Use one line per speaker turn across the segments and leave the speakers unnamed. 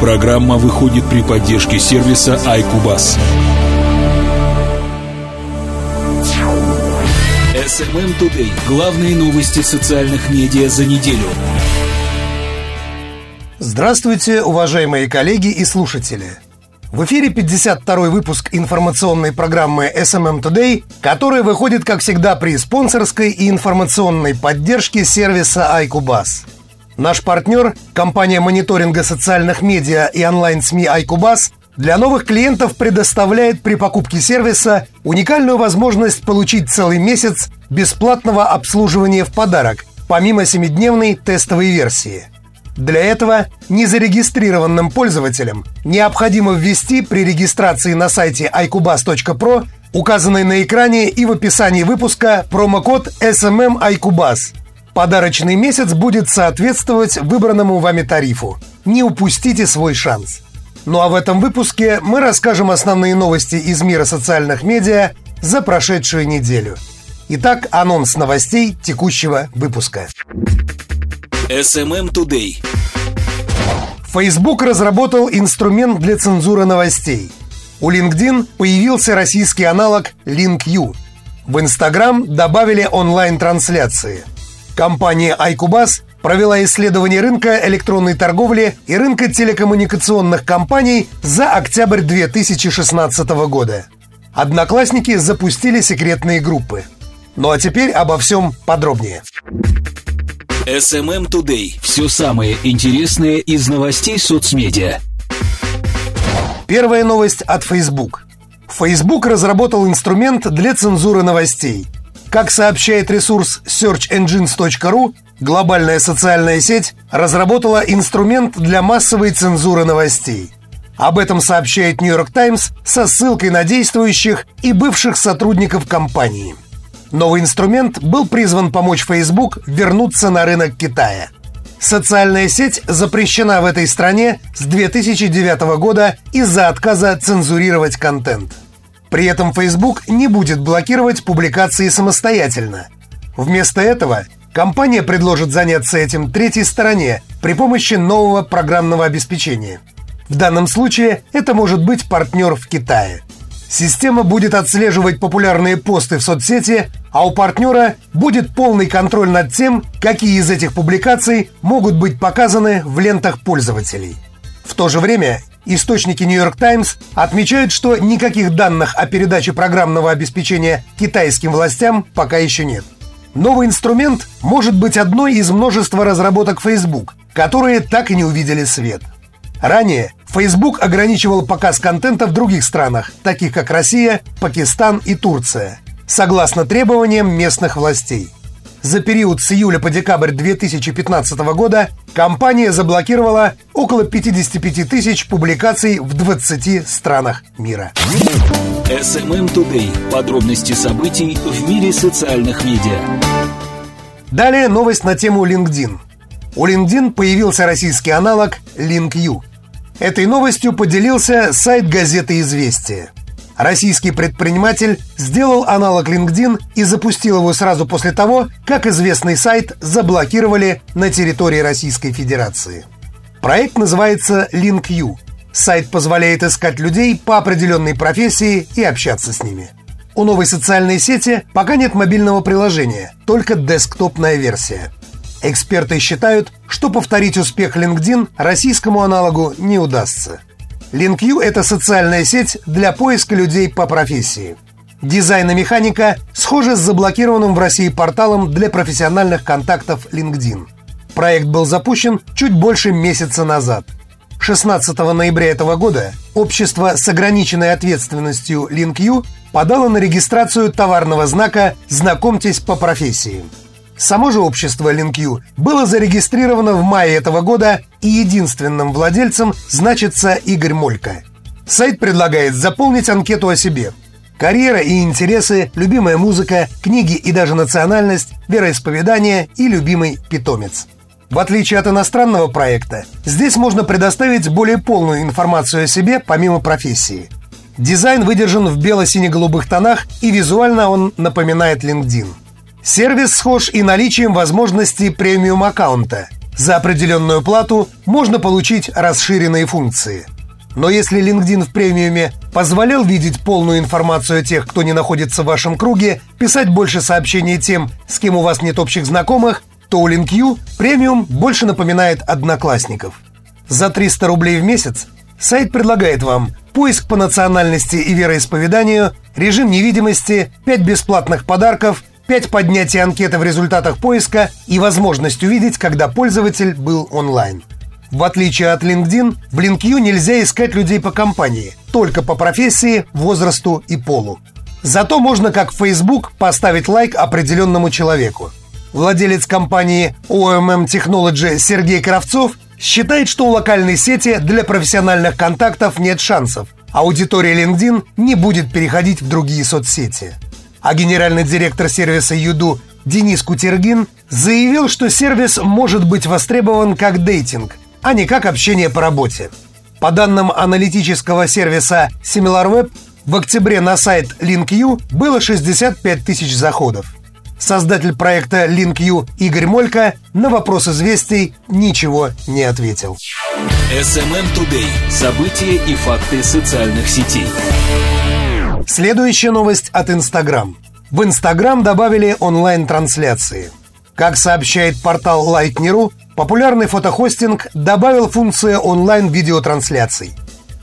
Программа выходит при поддержке сервиса iCubus. SMM Today. Главные новости социальных медиа за неделю.
Здравствуйте, уважаемые коллеги и слушатели. В эфире 52-й выпуск информационной программы SMM Today, которая выходит, как всегда, при спонсорской и информационной поддержке сервиса iCubus. Наш партнер, компания мониторинга социальных медиа и онлайн-СМИ iCubus, для новых клиентов предоставляет при покупке сервиса уникальную возможность получить целый месяц бесплатного обслуживания в подарок, помимо 7-дневной тестовой версии – для этого незарегистрированным пользователям необходимо ввести при регистрации на сайте iCubas.pro указанный на экране и в описании выпуска промокод SMM iCubas. Подарочный месяц будет соответствовать выбранному вами тарифу. Не упустите свой шанс. Ну а в этом выпуске мы расскажем основные новости из мира социальных медиа за прошедшую неделю. Итак, анонс новостей текущего выпуска.
SMM Today.
Facebook разработал инструмент для цензуры новостей. У LinkedIn появился российский аналог LinkU. В Instagram добавили онлайн-трансляции. Компания iCubus провела исследование рынка электронной торговли и рынка телекоммуникационных компаний за октябрь 2016 года. Одноклассники запустили секретные группы. Ну а теперь обо всем подробнее.
SMM Today. Все самое интересное из новостей соцмедиа.
Первая новость от Facebook. Facebook разработал инструмент для цензуры новостей. Как сообщает ресурс searchengines.ru, глобальная социальная сеть разработала инструмент для массовой цензуры новостей. Об этом сообщает New York Times со ссылкой на действующих и бывших сотрудников компании – Новый инструмент был призван помочь Facebook вернуться на рынок Китая. Социальная сеть запрещена в этой стране с 2009 года из-за отказа цензурировать контент. При этом Facebook не будет блокировать публикации самостоятельно. Вместо этого компания предложит заняться этим третьей стороне при помощи нового программного обеспечения. В данном случае это может быть партнер в Китае – Система будет отслеживать популярные посты в соцсети, а у партнера будет полный контроль над тем, какие из этих публикаций могут быть показаны в лентах пользователей. В то же время источники York Times отмечают, что никаких данных о передаче программного обеспечения китайским властям пока еще нет. Новый инструмент может быть одной из множества разработок Facebook, которые так и не увидели свет – Ранее Facebook ограничивал показ контента в других странах, таких как Россия, Пакистан и Турция, согласно требованиям местных властей. За период с июля по декабрь 2015 года компания заблокировала около 55 тысяч публикаций в 20 странах мира.
SMM Today. Подробности событий в мире социальных медиа.
Далее новость на тему LinkedIn. У LinkedIn появился российский аналог LinkU. Этой новостью поделился сайт газеты «Известия». Российский предприниматель сделал аналог LinkedIn и запустил его сразу после того, как известный сайт заблокировали на территории Российской Федерации. Проект называется LinkU. Сайт позволяет искать людей по определенной профессии и общаться с ними. У новой социальной сети пока нет мобильного приложения, только десктопная версия – Эксперты считают, что повторить успех LinkedIn российскому аналогу не удастся. LinkU – это социальная сеть для поиска людей по профессии. Дизайн и механика схожи с заблокированным в России порталом для профессиональных контактов LinkedIn. Проект был запущен чуть больше месяца назад. 16 ноября этого года общество с ограниченной ответственностью LinkU подало на регистрацию товарного знака «Знакомьтесь по профессии». Само же общество LinkU было зарегистрировано в мае этого года, и единственным владельцем значится Игорь Молько. Сайт предлагает заполнить анкету о себе. Карьера и интересы, любимая музыка, книги и даже национальность, вероисповедание и любимый питомец. В отличие от иностранного проекта, здесь можно предоставить более полную информацию о себе помимо профессии. Дизайн выдержан в бело-сине-голубых тонах и визуально он напоминает LinkedIn – Сервис схож и наличием возможности премиум аккаунта. За определенную плату можно получить расширенные функции. Но если LinkedIn в премиуме позволял видеть полную информацию о тех, кто не находится в вашем круге, писать больше сообщений тем, с кем у вас нет общих знакомых, то у LinkU премиум больше напоминает одноклассников. За 300 рублей в месяц сайт предлагает вам поиск по национальности и вероисповеданию, режим невидимости, 5 бесплатных подарков, 5 поднятий анкеты в результатах поиска и возможность увидеть, когда пользователь был онлайн. В отличие от LinkedIn, в LinkU нельзя искать людей по компании, только по профессии, возрасту и полу. Зато можно, как в Facebook, поставить лайк определенному человеку. Владелец компании OMM Technology Сергей Кравцов считает, что у локальной сети для профессиональных контактов нет шансов. Аудитория LinkedIn не будет переходить в другие соцсети – а генеральный директор сервиса Юду Денис Кутергин заявил, что сервис может быть востребован как дейтинг, а не как общение по работе. По данным аналитического сервиса SimilarWeb, в октябре на сайт LinkU было 65 тысяч заходов. Создатель проекта LinkU Игорь Молько на вопрос известий ничего не ответил.
SMM Today. События и факты социальных сетей.
Следующая новость от Instagram. В Instagram добавили онлайн-трансляции. Как сообщает портал Lightning.ru, популярный фотохостинг добавил функцию онлайн-видеотрансляций.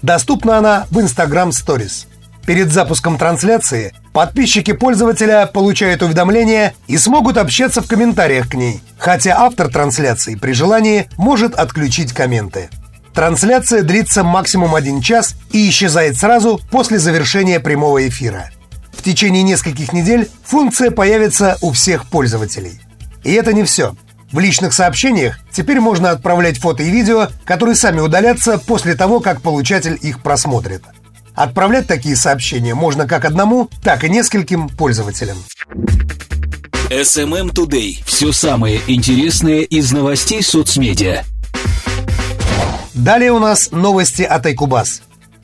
Доступна она в Instagram Stories. Перед запуском трансляции подписчики пользователя получают уведомления и смогут общаться в комментариях к ней, хотя автор трансляции при желании может отключить комменты. Трансляция длится максимум один час и исчезает сразу после завершения прямого эфира. В течение нескольких недель функция появится у всех пользователей. И это не все. В личных сообщениях теперь можно отправлять фото и видео, которые сами удалятся после того, как получатель их просмотрит. Отправлять такие сообщения можно как одному, так и нескольким пользователям.
SMM Today. Все самое интересное из новостей соцмедиа.
Далее у нас новости от Айкубас.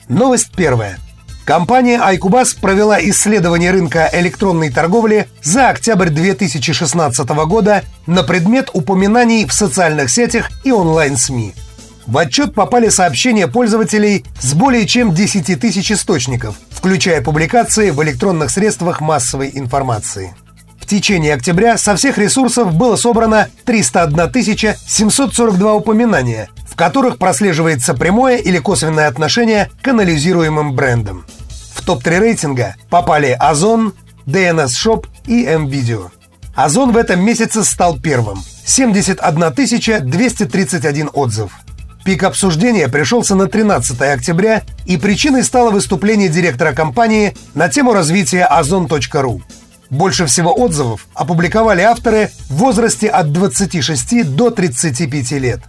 Новость первая. Компания Айкубас провела исследование рынка электронной торговли за октябрь 2016 года на предмет упоминаний в социальных сетях и онлайн-СМИ. В отчет попали сообщения пользователей с более чем 10 тысяч источников, включая публикации в электронных средствах массовой информации. В течение октября со всех ресурсов было собрано 301 742 упоминания, в которых прослеживается прямое или косвенное отношение к анализируемым брендам. В топ-3 рейтинга попали Озон, DNS Shop и MVideo. Озон в этом месяце стал первым. 71 231 отзыв. Пик обсуждения пришелся на 13 октября, и причиной стало выступление директора компании на тему развития озон.ру. Больше всего отзывов опубликовали авторы в возрасте от 26 до 35 лет.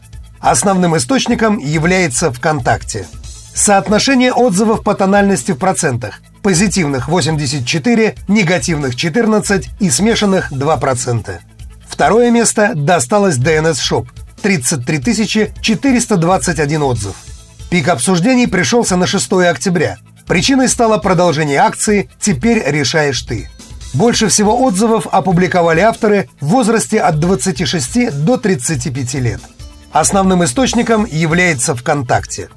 Основным источником является ВКонтакте. Соотношение отзывов по тональности в процентах. Позитивных 84, негативных 14 и смешанных 2%. Второе место досталось DNS Shop. 33 421 отзыв. Пик обсуждений пришелся на 6 октября. Причиной стало продолжение акции «Теперь решаешь ты». Больше всего отзывов опубликовали авторы в возрасте от 26 до 35 лет. Основным источником является ВКонтакте.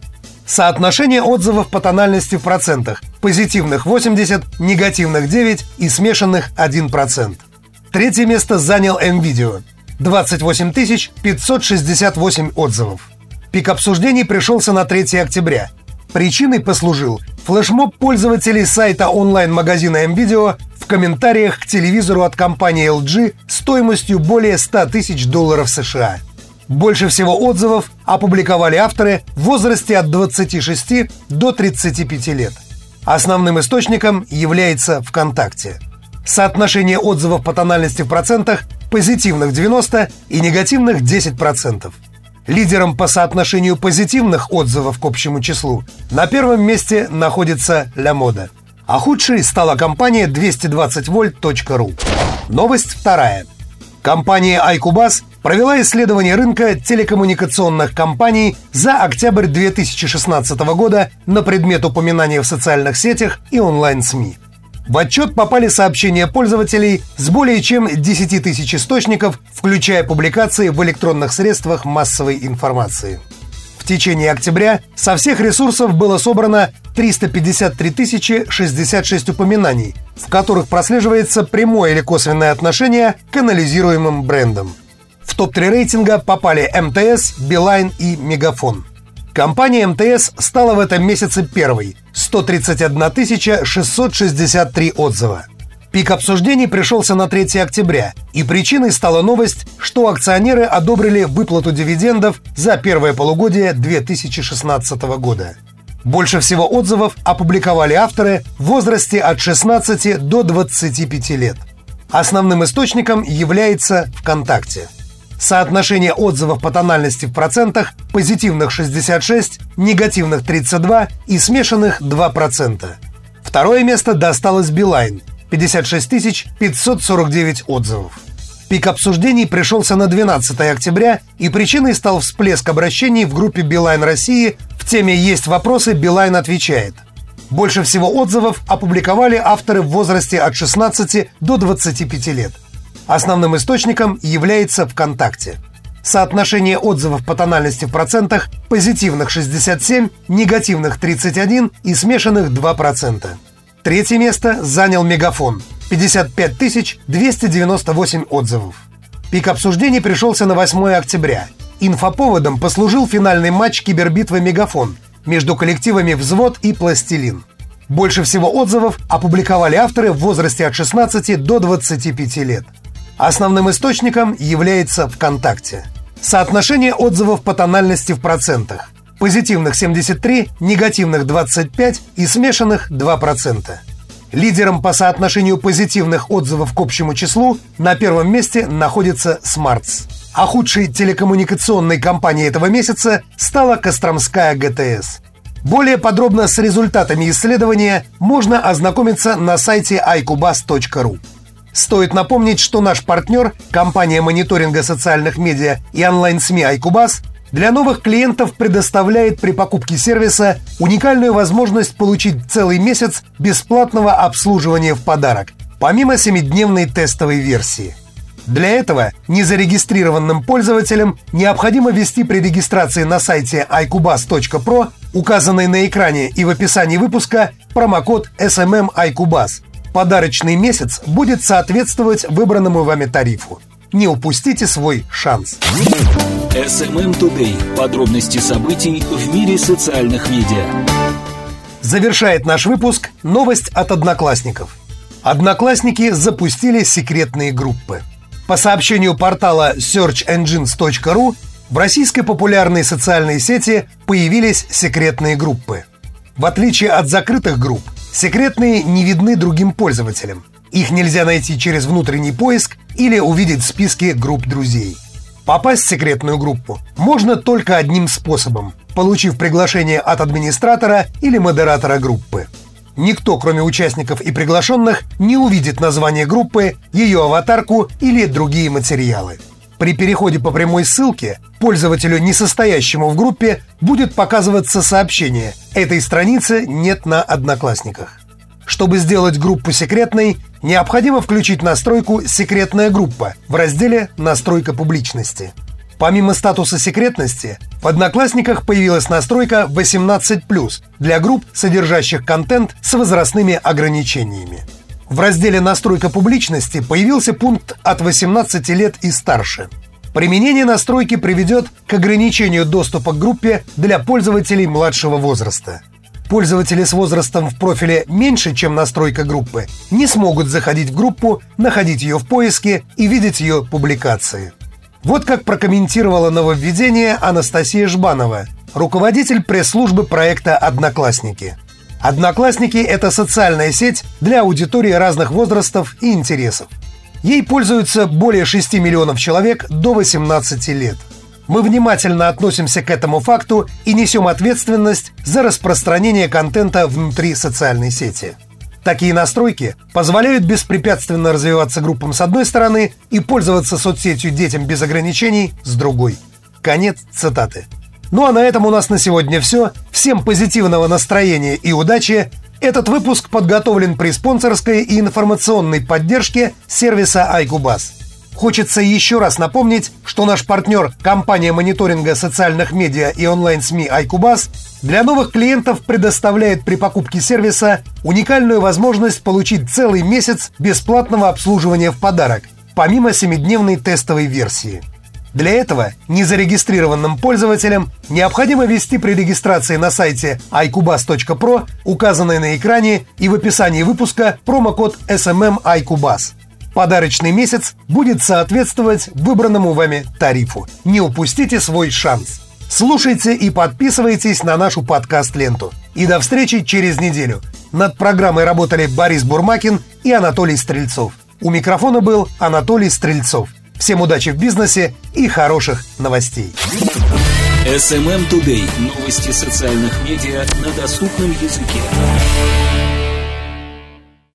Соотношение отзывов по тональности в процентах. Позитивных 80, негативных 9 и смешанных 1%. Третье место занял MVideo. 28 568 отзывов. Пик обсуждений пришелся на 3 октября. Причиной послужил флешмоб пользователей сайта онлайн-магазина MVideo в комментариях к телевизору от компании LG стоимостью более 100 тысяч долларов США. Больше всего отзывов опубликовали авторы в возрасте от 26 до 35 лет. Основным источником является ВКонтакте. Соотношение отзывов по тональности в процентах позитивных 90 и негативных 10%. Лидером по соотношению позитивных отзывов к общему числу на первом месте находится Ля Мода. А худшей стала компания 220volt.ru. Новость вторая. Компания iCubas провела исследование рынка телекоммуникационных компаний за октябрь 2016 года на предмет упоминания в социальных сетях и онлайн-СМИ. В отчет попали сообщения пользователей с более чем 10 тысяч источников, включая публикации в электронных средствах массовой информации. В течение октября со всех ресурсов было собрано 353 066 упоминаний, в которых прослеживается прямое или косвенное отношение к анализируемым брендам. В топ-3 рейтинга попали МТС, Билайн и Мегафон. Компания МТС стала в этом месяце первой – 131 663 отзыва. Пик обсуждений пришелся на 3 октября, и причиной стала новость, что акционеры одобрили выплату дивидендов за первое полугодие 2016 года. Больше всего отзывов опубликовали авторы в возрасте от 16 до 25 лет. Основным источником является ВКонтакте – Соотношение отзывов по тональности в процентах позитивных 66, негативных 32 и смешанных 2%. Второе место досталось Билайн – 56 549 отзывов. Пик обсуждений пришелся на 12 октября, и причиной стал всплеск обращений в группе Билайн России в теме «Есть вопросы, Билайн отвечает». Больше всего отзывов опубликовали авторы в возрасте от 16 до 25 лет – Основным источником является ВКонтакте. Соотношение отзывов по тональности в процентах позитивных 67, негативных 31 и смешанных 2%. Третье место занял Мегафон – 55 298 отзывов. Пик обсуждений пришелся на 8 октября. Инфоповодом послужил финальный матч кибербитвы «Мегафон» между коллективами «Взвод» и «Пластилин». Больше всего отзывов опубликовали авторы в возрасте от 16 до 25 лет. Основным источником является ВКонтакте. Соотношение отзывов по тональности в процентах. Позитивных 73, негативных 25 и смешанных 2%. Лидером по соотношению позитивных отзывов к общему числу на первом месте находится Smarts. А худшей телекоммуникационной компанией этого месяца стала Костромская ГТС. Более подробно с результатами исследования можно ознакомиться на сайте iCubas.ru. Стоит напомнить, что наш партнер, компания мониторинга социальных медиа и онлайн-СМИ «Айкубас», для новых клиентов предоставляет при покупке сервиса уникальную возможность получить целый месяц бесплатного обслуживания в подарок, помимо 7-дневной тестовой версии. Для этого незарегистрированным пользователям необходимо ввести при регистрации на сайте iCubas.pro, указанный на экране и в описании выпуска, промокод SMM iCubas – подарочный месяц будет соответствовать выбранному вами тарифу. Не упустите свой шанс.
SMM Today. Подробности событий в мире социальных медиа.
Завершает наш выпуск новость от одноклассников. Одноклассники запустили секретные группы. По сообщению портала searchengines.ru в российской популярной социальной сети появились секретные группы. В отличие от закрытых групп, Секретные не видны другим пользователям. Их нельзя найти через внутренний поиск или увидеть в списке групп друзей. Попасть в секретную группу можно только одним способом – получив приглашение от администратора или модератора группы. Никто, кроме участников и приглашенных, не увидит название группы, ее аватарку или другие материалы. При переходе по прямой ссылке пользователю, не состоящему в группе, будет показываться сообщение «Этой страницы нет на Одноклассниках». Чтобы сделать группу секретной, необходимо включить настройку «Секретная группа» в разделе «Настройка публичности». Помимо статуса секретности, в Одноклассниках появилась настройка 18+, для групп, содержащих контент с возрастными ограничениями. В разделе «Настройка публичности» появился пункт «От 18 лет и старше». Применение настройки приведет к ограничению доступа к группе для пользователей младшего возраста. Пользователи с возрастом в профиле меньше, чем настройка группы, не смогут заходить в группу, находить ее в поиске и видеть ее публикации. Вот как прокомментировала нововведение Анастасия Жбанова, руководитель пресс-службы проекта «Одноклассники». Одноклассники – это социальная сеть для аудитории разных возрастов и интересов. Ей пользуются более 6 миллионов человек до 18 лет. Мы внимательно относимся к этому факту и несем ответственность за распространение контента внутри социальной сети. Такие настройки позволяют беспрепятственно развиваться группам с одной стороны и пользоваться соцсетью детям без ограничений с другой. Конец цитаты. Ну а на этом у нас на сегодня все. Всем позитивного настроения и удачи. Этот выпуск подготовлен при спонсорской и информационной поддержке сервиса iCubus. Хочется еще раз напомнить, что наш партнер, компания мониторинга социальных медиа и онлайн-СМИ iCubus, для новых клиентов предоставляет при покупке сервиса уникальную возможность получить целый месяц бесплатного обслуживания в подарок, помимо 7-дневной тестовой версии. Для этого незарегистрированным пользователям необходимо ввести при регистрации на сайте iCubus.pro, указанный на экране и в описании выпуска промокод SMM iCubus – Подарочный месяц будет соответствовать выбранному вами тарифу. Не упустите свой шанс. Слушайте и подписывайтесь на нашу подкаст-ленту. И до встречи через неделю. Над программой работали Борис Бурмакин и Анатолий Стрельцов. У микрофона был Анатолий Стрельцов. Всем удачи в бизнесе и хороших новостей.
SMM Today. Новости социальных медиа на доступном языке.